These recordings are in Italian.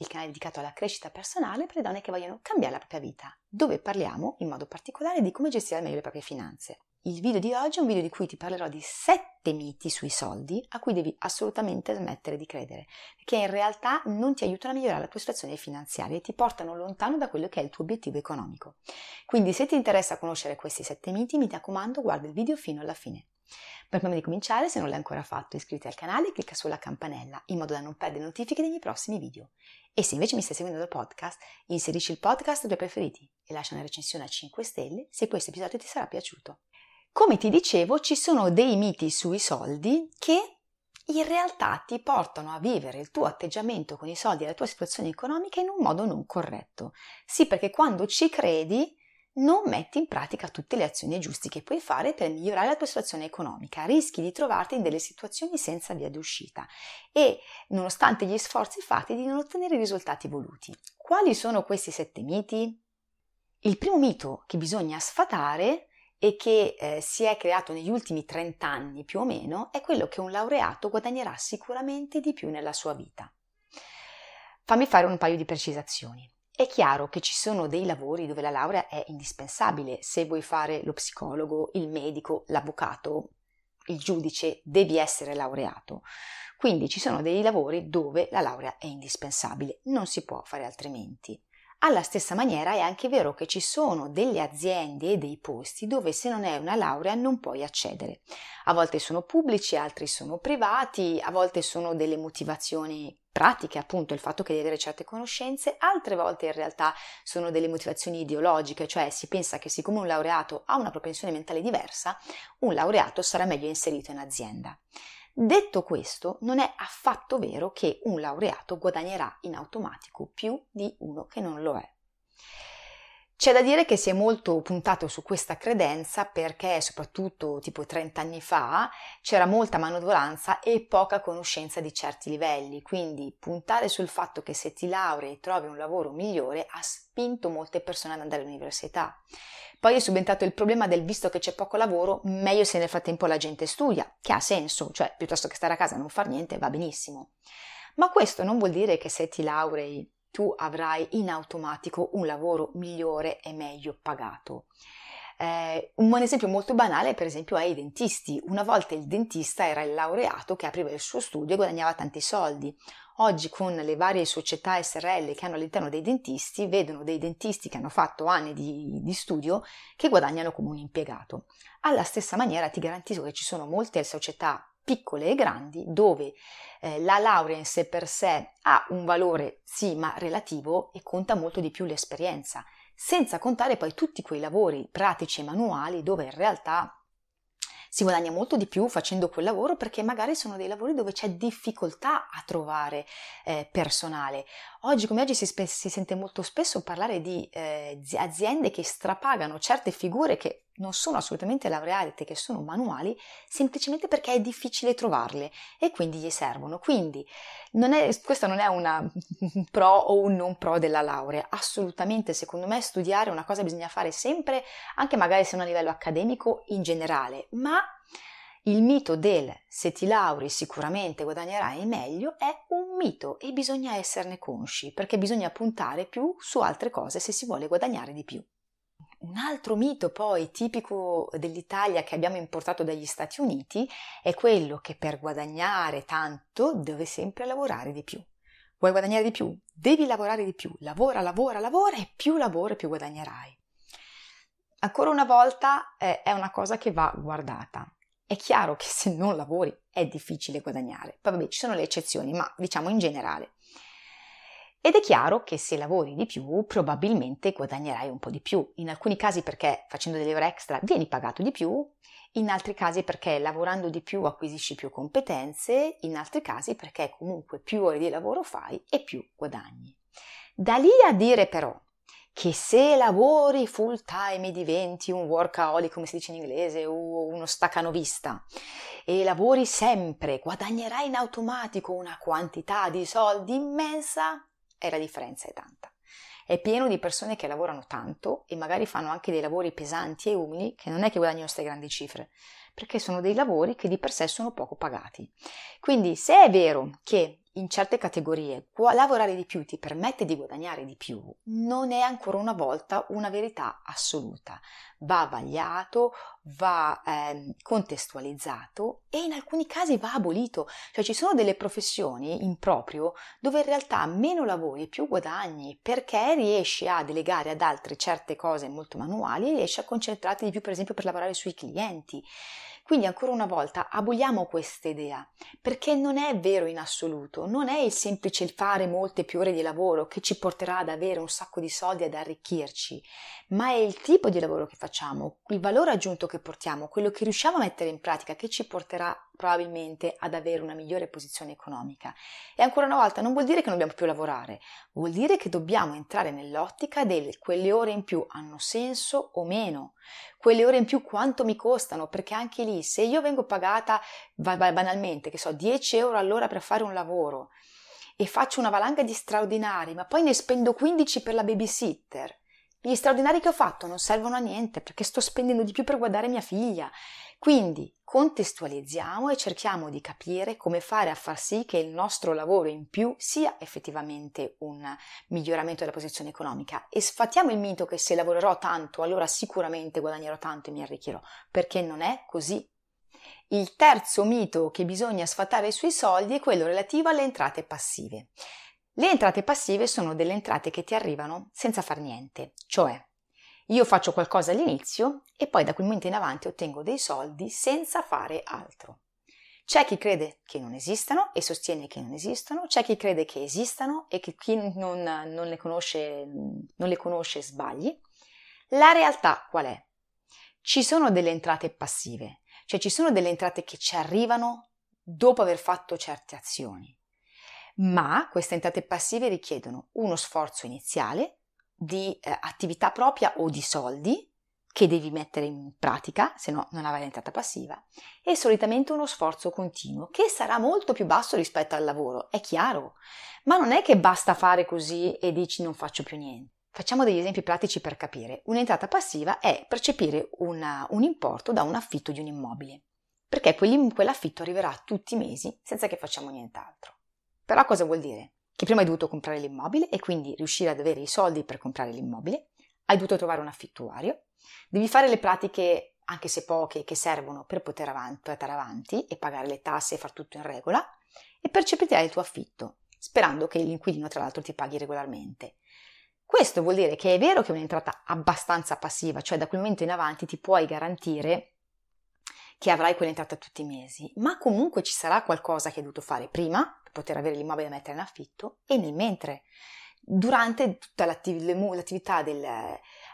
il canale dedicato alla crescita personale per le donne che vogliono cambiare la propria vita, dove parliamo in modo particolare di come gestire meglio le proprie finanze. Il video di oggi è un video di cui ti parlerò di 7 miti sui soldi a cui devi assolutamente smettere di credere, che in realtà non ti aiutano a migliorare la tua situazione finanziaria e ti portano lontano da quello che è il tuo obiettivo economico. Quindi se ti interessa conoscere questi 7 miti, mi raccomando, guarda il video fino alla fine. Per prima di cominciare, se non l'hai ancora fatto, iscriviti al canale e clicca sulla campanella in modo da non perdere notifiche dei miei prossimi video. E se invece mi stai seguendo dal podcast, inserisci il podcast dei tuoi preferiti e lascia una recensione a 5 stelle se questo episodio ti sarà piaciuto. Come ti dicevo, ci sono dei miti sui soldi che in realtà ti portano a vivere il tuo atteggiamento con i soldi e la tua situazione economica in un modo non corretto. Sì, perché quando ci credi non metti in pratica tutte le azioni giuste che puoi fare per migliorare la tua situazione economica, rischi di trovarti in delle situazioni senza via d'uscita e, nonostante gli sforzi fatti, di non ottenere i risultati voluti. Quali sono questi sette miti? Il primo mito che bisogna sfatare e che eh, si è creato negli ultimi 30 anni più o meno è quello che un laureato guadagnerà sicuramente di più nella sua vita. Fammi fare un paio di precisazioni. È chiaro che ci sono dei lavori dove la laurea è indispensabile. Se vuoi fare lo psicologo, il medico, l'avvocato, il giudice, devi essere laureato. Quindi ci sono dei lavori dove la laurea è indispensabile, non si può fare altrimenti. Alla stessa maniera è anche vero che ci sono delle aziende e dei posti dove se non è una laurea non puoi accedere. A volte sono pubblici, altri sono privati, a volte sono delle motivazioni pratiche, appunto il fatto che devi avere certe conoscenze, altre volte in realtà sono delle motivazioni ideologiche, cioè si pensa che siccome un laureato ha una propensione mentale diversa, un laureato sarà meglio inserito in azienda. Detto questo, non è affatto vero che un laureato guadagnerà in automatico più di uno che non lo è. C'è da dire che si è molto puntato su questa credenza perché soprattutto tipo 30 anni fa c'era molta manovolanza e poca conoscenza di certi livelli, quindi puntare sul fatto che se ti laurei e trovi un lavoro migliore ha spinto molte persone ad andare all'università. Poi è subentrato il problema del visto che c'è poco lavoro, meglio se nel frattempo la gente studia, che ha senso, cioè piuttosto che stare a casa e non far niente va benissimo. Ma questo non vuol dire che se ti laurei tu avrai in automatico un lavoro migliore e meglio pagato. Eh, un esempio molto banale, per esempio, è i dentisti. Una volta il dentista era il laureato che apriva il suo studio e guadagnava tanti soldi. Oggi, con le varie società SRL che hanno all'interno dei dentisti, vedono dei dentisti che hanno fatto anni di, di studio che guadagnano come un impiegato. Alla stessa maniera ti garantisco che ci sono molte società piccole e grandi dove eh, la laurea in sé per sé ha un valore sì ma relativo e conta molto di più l'esperienza, senza contare poi tutti quei lavori pratici e manuali dove in realtà si guadagna molto di più facendo quel lavoro perché magari sono dei lavori dove c'è difficoltà a trovare eh, personale. Oggi come oggi si, spe- si, sente molto spesso parlare di eh, aziende che strapagano certe figure che non sono assolutamente laureate, che sono manuali, semplicemente perché è difficile trovarle e quindi gli servono. Quindi non è, questo non è una pro o un non pro della laurea, assolutamente secondo me studiare è una cosa che bisogna fare sempre, anche magari se non a livello accademico in generale, ma il mito del se ti lauri sicuramente guadagnerai meglio è un mito e bisogna esserne consci perché bisogna puntare più su altre cose se si vuole guadagnare di più. Un altro mito poi tipico dell'Italia che abbiamo importato dagli Stati Uniti è quello che per guadagnare tanto deve sempre lavorare di più. Vuoi guadagnare di più? Devi lavorare di più. Lavora, lavora, lavora e più lavoro più guadagnerai. Ancora una volta eh, è una cosa che va guardata. È chiaro che se non lavori è difficile guadagnare. Poi vabbè, ci sono le eccezioni, ma diciamo in generale. Ed è chiaro che se lavori di più probabilmente guadagnerai un po' di più, in alcuni casi perché facendo delle ore extra vieni pagato di più, in altri casi perché lavorando di più acquisisci più competenze, in altri casi perché comunque più ore di lavoro fai e più guadagni. Da lì a dire però che se lavori full time e diventi un workaholic, come si dice in inglese, o uno staccanovista, e lavori sempre, guadagnerai in automatico una quantità di soldi immensa, e la differenza è tanta. È pieno di persone che lavorano tanto e magari fanno anche dei lavori pesanti e umili, che non è che guadagnano queste grandi cifre, perché sono dei lavori che di per sé sono poco pagati. Quindi se è vero che in certe categorie lavorare di più ti permette di guadagnare di più, non è ancora una volta una verità assoluta. Va vagliato, va eh, contestualizzato e in alcuni casi va abolito. Cioè ci sono delle professioni in proprio dove in realtà meno lavori più guadagni perché riesci a delegare ad altri certe cose molto manuali e riesci a concentrarti di più per esempio per lavorare sui clienti. Quindi ancora una volta aboliamo questa idea, perché non è vero in assoluto, non è il semplice fare molte più ore di lavoro che ci porterà ad avere un sacco di soldi ad arricchirci, ma è il tipo di lavoro che facciamo, il valore aggiunto che portiamo, quello che riusciamo a mettere in pratica che ci porterà probabilmente ad avere una migliore posizione economica. E ancora una volta non vuol dire che non dobbiamo più lavorare, vuol dire che dobbiamo entrare nell'ottica del quelle ore in più hanno senso o meno, quelle ore in più quanto mi costano, perché anche lì se io vengo pagata banalmente, che so, 10 euro all'ora per fare un lavoro e faccio una valanga di straordinari, ma poi ne spendo 15 per la babysitter, gli straordinari che ho fatto non servono a niente perché sto spendendo di più per guardare mia figlia quindi contestualizziamo e cerchiamo di capire come fare a far sì che il nostro lavoro in più sia effettivamente un miglioramento della posizione economica e sfattiamo il mito che se lavorerò tanto allora sicuramente guadagnerò tanto e mi arricchirò, perché non è così. Il terzo mito che bisogna sfatare sui soldi è quello relativo alle entrate passive. Le entrate passive sono delle entrate che ti arrivano senza far niente, cioè io faccio qualcosa all'inizio e poi da quel momento in avanti ottengo dei soldi senza fare altro. C'è chi crede che non esistano e sostiene che non esistono, c'è chi crede che esistano e che chi non, non, le, conosce, non le conosce sbagli. La realtà qual è? Ci sono delle entrate passive, cioè ci sono delle entrate che ci arrivano dopo aver fatto certe azioni, ma queste entrate passive richiedono uno sforzo iniziale di eh, attività propria o di soldi che devi mettere in pratica, se no non avrai l'entrata passiva, e solitamente uno sforzo continuo, che sarà molto più basso rispetto al lavoro, è chiaro, ma non è che basta fare così e dici non faccio più niente. Facciamo degli esempi pratici per capire. Un'entrata passiva è percepire una, un importo da un affitto di un immobile, perché quell'affitto arriverà tutti i mesi senza che facciamo nient'altro. Però cosa vuol dire? che prima hai dovuto comprare l'immobile e quindi riuscire ad avere i soldi per comprare l'immobile, hai dovuto trovare un affittuario, devi fare le pratiche, anche se poche, che servono per poter avanti, portare avanti e pagare le tasse e far tutto in regola, e percepirai il tuo affitto, sperando che l'inquilino tra l'altro ti paghi regolarmente. Questo vuol dire che è vero che è un'entrata abbastanza passiva, cioè da quel momento in avanti ti puoi garantire che avrai quell'entrata tutti i mesi, ma comunque ci sarà qualcosa che hai dovuto fare prima per poter avere l'immobile da mettere in affitto e nel mentre, durante tutta l'attiv- l'attività del,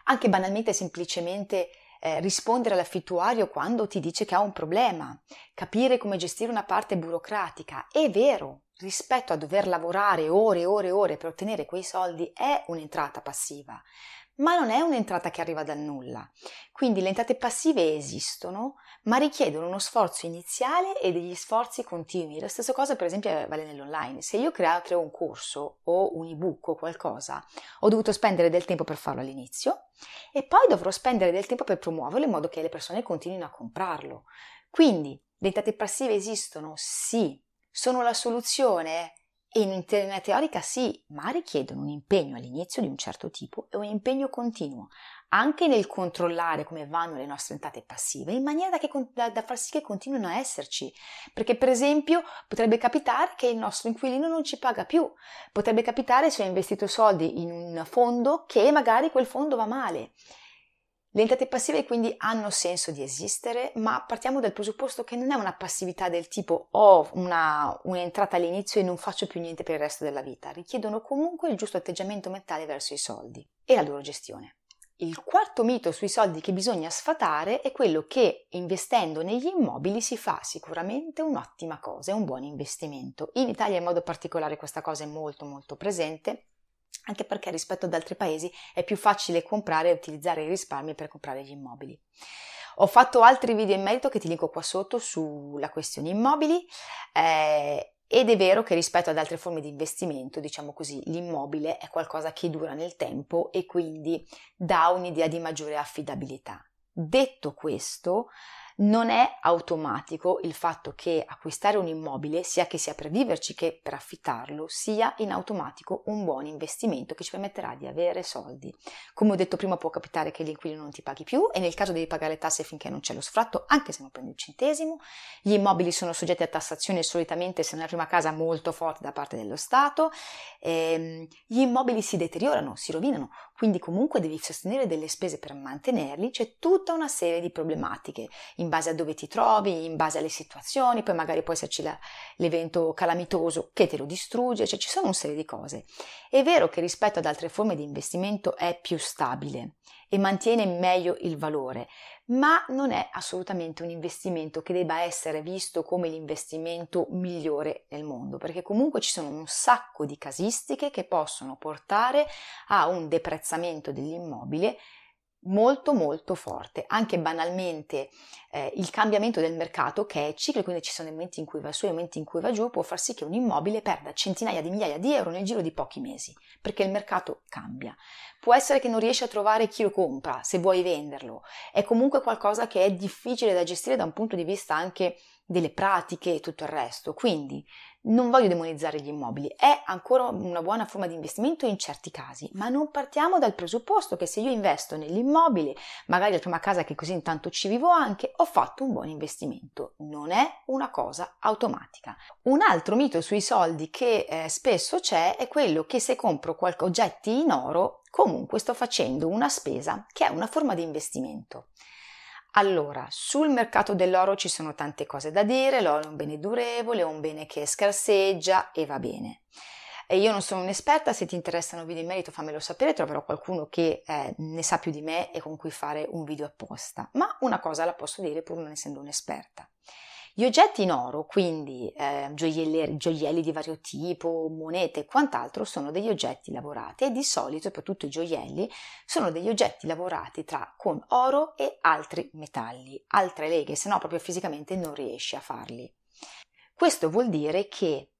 anche banalmente semplicemente eh, rispondere all'affittuario quando ti dice che ha un problema, capire come gestire una parte burocratica. È vero, rispetto a dover lavorare ore e ore e ore per ottenere quei soldi è un'entrata passiva, ma non è un'entrata che arriva dal nulla. Quindi le entrate passive esistono, ma richiedono uno sforzo iniziale e degli sforzi continui. La stessa cosa, per esempio, vale nell'online. Se io creo, creo un corso o un ebook o qualcosa, ho dovuto spendere del tempo per farlo all'inizio e poi dovrò spendere del tempo per promuoverlo in modo che le persone continuino a comprarlo. Quindi le entrate passive esistono? Sì. Sono la soluzione? In teoria teorica sì, ma richiedono un impegno all'inizio di un certo tipo e un impegno continuo, anche nel controllare come vanno le nostre entrate passive, in maniera da, che, da, da far sì che continuino a esserci. Perché, per esempio, potrebbe capitare che il nostro inquilino non ci paga più, potrebbe capitare se ho investito soldi in un fondo che magari quel fondo va male. Le entrate passive quindi hanno senso di esistere, ma partiamo dal presupposto che non è una passività del tipo ho una, un'entrata all'inizio e non faccio più niente per il resto della vita, richiedono comunque il giusto atteggiamento mentale verso i soldi e la loro gestione. Il quarto mito sui soldi che bisogna sfatare è quello che investendo negli immobili si fa sicuramente un'ottima cosa, è un buon investimento. In Italia in modo particolare questa cosa è molto molto presente anche perché rispetto ad altri paesi è più facile comprare e utilizzare i risparmi per comprare gli immobili. Ho fatto altri video in merito che ti linko qua sotto sulla questione immobili eh, ed è vero che rispetto ad altre forme di investimento, diciamo così, l'immobile è qualcosa che dura nel tempo e quindi dà un'idea di maggiore affidabilità. Detto questo, non è automatico il fatto che acquistare un immobile, sia che sia per viverci che per affittarlo, sia in automatico un buon investimento che ci permetterà di avere soldi. Come ho detto prima può capitare che l'inquilino non ti paghi più e nel caso devi pagare le tasse finché non c'è lo sfratto, anche se non prendi un centesimo. Gli immobili sono soggetti a tassazione solitamente se non è la prima casa molto forte da parte dello Stato. Ehm, gli immobili si deteriorano, si rovinano, quindi comunque devi sostenere delle spese per mantenerli, c'è tutta una serie di problematiche in base a dove ti trovi, in base alle situazioni, poi magari può esserci la, l'evento calamitoso che te lo distrugge, cioè ci sono una serie di cose. È vero che rispetto ad altre forme di investimento è più stabile e mantiene meglio il valore, ma non è assolutamente un investimento che debba essere visto come l'investimento migliore nel mondo, perché comunque ci sono un sacco di casistiche che possono portare a un deprezzamento dell'immobile molto molto forte. Anche banalmente eh, il cambiamento del mercato che è ciclico, quindi ci sono momenti in cui va su e momenti in cui va giù, può far sì che un immobile perda centinaia di migliaia di euro nel giro di pochi mesi, perché il mercato cambia. Può essere che non riesci a trovare chi lo compra se vuoi venderlo, è comunque qualcosa che è difficile da gestire da un punto di vista anche delle pratiche e tutto il resto. Quindi non voglio demonizzare gli immobili, è ancora una buona forma di investimento in certi casi, ma non partiamo dal presupposto che se io investo nell'immobile, magari la prima casa che così intanto ci vivo anche, ho fatto un buon investimento. Non è una cosa automatica. Un altro mito sui soldi che eh, spesso c'è è quello che se compro qualche oggetti in oro, comunque sto facendo una spesa che è una forma di investimento. Allora, sul mercato dell'oro ci sono tante cose da dire, l'oro è un bene durevole, è un bene che scarseggia e va bene. E io non sono un'esperta, se ti interessano video in merito fammelo sapere, troverò qualcuno che eh, ne sa più di me e con cui fare un video apposta. Ma una cosa la posso dire pur non essendo un'esperta. Gli oggetti in oro, quindi eh, gioielli, di vario tipo, monete e quant'altro, sono degli oggetti lavorati e di solito, soprattutto i gioielli, sono degli oggetti lavorati tra con oro e altri metalli, altre leghe, se no proprio fisicamente non riesci a farli. Questo vuol dire che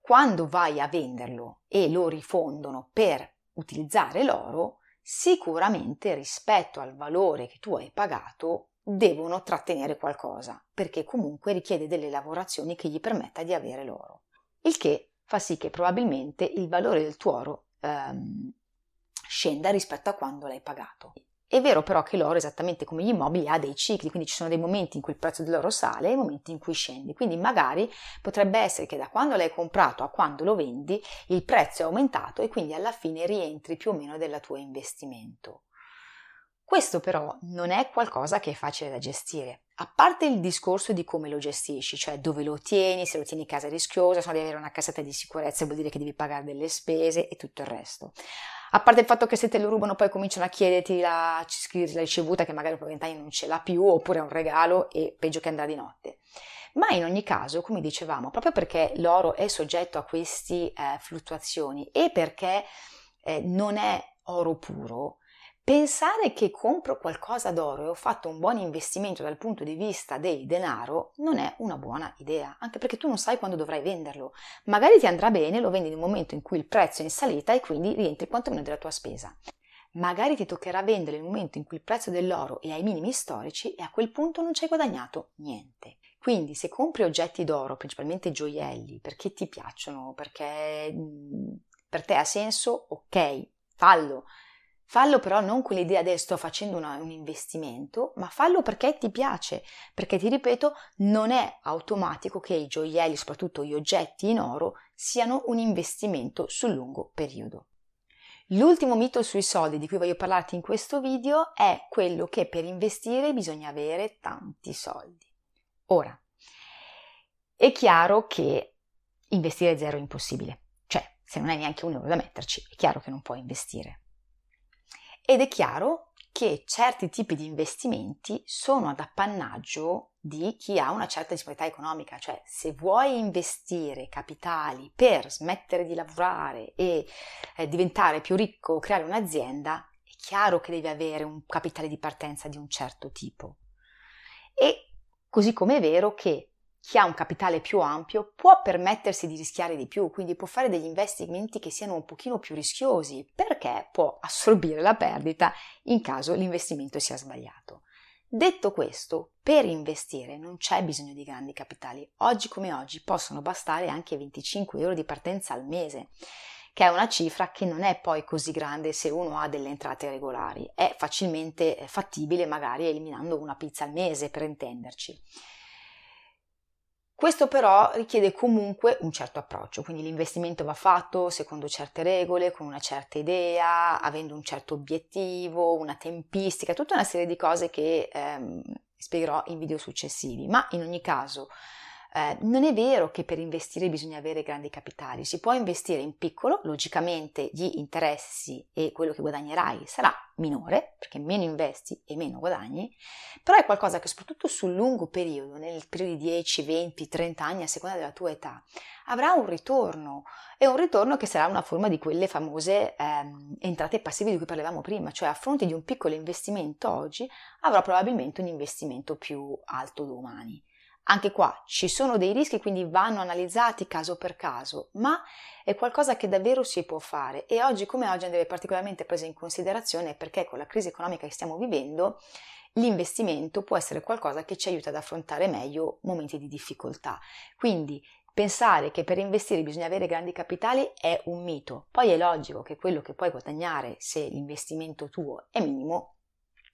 quando vai a venderlo e lo rifondono per utilizzare l'oro, sicuramente rispetto al valore che tu hai pagato devono trattenere qualcosa, perché comunque richiede delle lavorazioni che gli permetta di avere l'oro. Il che fa sì che probabilmente il valore del tuo oro ehm, scenda rispetto a quando l'hai pagato. È vero però che l'oro, esattamente come gli immobili, ha dei cicli, quindi ci sono dei momenti in cui il prezzo dell'oro sale e momenti in cui scende. Quindi magari potrebbe essere che da quando l'hai comprato a quando lo vendi il prezzo è aumentato e quindi alla fine rientri più o meno del tuo investimento. Questo però non è qualcosa che è facile da gestire. A parte il discorso di come lo gestisci, cioè dove lo tieni, se lo tieni in casa rischiosa, se no devi avere una cassetta di sicurezza, vuol dire che devi pagare delle spese e tutto il resto. A parte il fatto che se te lo rubano poi cominciano a chiederti la, la ricevuta che magari per vent'anni non ce l'ha più, oppure è un regalo e peggio che andrà di notte. Ma in ogni caso, come dicevamo, proprio perché l'oro è soggetto a queste eh, fluttuazioni e perché eh, non è oro puro, Pensare che compro qualcosa d'oro e ho fatto un buon investimento dal punto di vista del denaro non è una buona idea, anche perché tu non sai quando dovrai venderlo. Magari ti andrà bene, lo vendi nel momento in cui il prezzo è in salita e quindi rientri quantomeno della tua spesa. Magari ti toccherà vendere nel momento in cui il prezzo dell'oro è ai minimi storici e a quel punto non ci hai guadagnato niente. Quindi se compri oggetti d'oro, principalmente gioielli, perché ti piacciono, perché mm, per te ha senso, ok, fallo Fallo però non con l'idea del sto facendo una, un investimento, ma fallo perché ti piace, perché ti ripeto, non è automatico che i gioielli, soprattutto gli oggetti in oro, siano un investimento sul lungo periodo. L'ultimo mito sui soldi di cui voglio parlarti in questo video è quello che per investire bisogna avere tanti soldi. Ora, è chiaro che investire zero è impossibile, cioè se non hai neanche un euro da metterci, è chiaro che non puoi investire. Ed è chiaro che certi tipi di investimenti sono ad appannaggio di chi ha una certa disponibilità economica, cioè se vuoi investire capitali per smettere di lavorare e eh, diventare più ricco o creare un'azienda, è chiaro che devi avere un capitale di partenza di un certo tipo. E così come è vero che chi ha un capitale più ampio può permettersi di rischiare di più, quindi può fare degli investimenti che siano un pochino più rischiosi perché può assorbire la perdita in caso l'investimento sia sbagliato. Detto questo, per investire non c'è bisogno di grandi capitali. Oggi come oggi possono bastare anche 25 euro di partenza al mese, che è una cifra che non è poi così grande se uno ha delle entrate regolari. È facilmente fattibile magari eliminando una pizza al mese, per intenderci. Questo però richiede comunque un certo approccio, quindi l'investimento va fatto secondo certe regole, con una certa idea, avendo un certo obiettivo, una tempistica, tutta una serie di cose che ehm, spiegherò in video successivi, ma in ogni caso eh, non è vero che per investire bisogna avere grandi capitali, si può investire in piccolo, logicamente gli interessi e quello che guadagnerai sarà minore, perché meno investi e meno guadagni, però è qualcosa che soprattutto sul lungo periodo, nel periodo di 10, 20, 30 anni a seconda della tua età, avrà un ritorno e un ritorno che sarà una forma di quelle famose ehm, entrate passive di cui parlavamo prima, cioè a fronte di un piccolo investimento oggi avrò probabilmente un investimento più alto domani. Anche qua ci sono dei rischi, quindi vanno analizzati caso per caso, ma è qualcosa che davvero si può fare e oggi come oggi andrebbe particolarmente presa in considerazione perché con la crisi economica che stiamo vivendo l'investimento può essere qualcosa che ci aiuta ad affrontare meglio momenti di difficoltà. Quindi pensare che per investire bisogna avere grandi capitali è un mito. Poi è logico che quello che puoi guadagnare se l'investimento tuo è minimo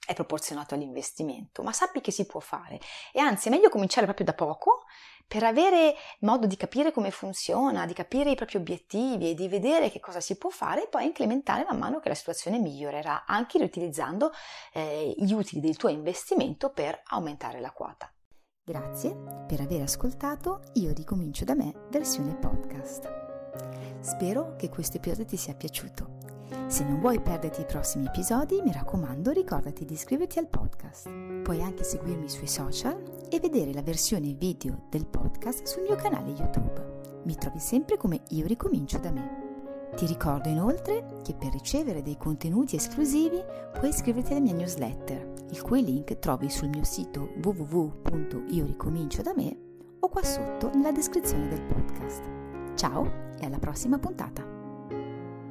è proporzionato all'investimento, ma sappi che si può fare e anzi è meglio cominciare proprio da poco per avere modo di capire come funziona, di capire i propri obiettivi e di vedere che cosa si può fare e poi incrementare man mano che la situazione migliorerà, anche riutilizzando eh, gli utili del tuo investimento per aumentare la quota. Grazie per aver ascoltato Io ricomincio da me versione podcast. Spero che questo episodio ti sia piaciuto. Se non vuoi perderti i prossimi episodi, mi raccomando, ricordati di iscriverti al podcast. Puoi anche seguirmi sui social e vedere la versione video del podcast sul mio canale YouTube. Mi trovi sempre come Io ricomincio da me. Ti ricordo inoltre che per ricevere dei contenuti esclusivi puoi iscriverti alla mia newsletter, il cui link trovi sul mio sito www.ioricomincio da me o qua sotto nella descrizione del podcast. Ciao e alla prossima puntata!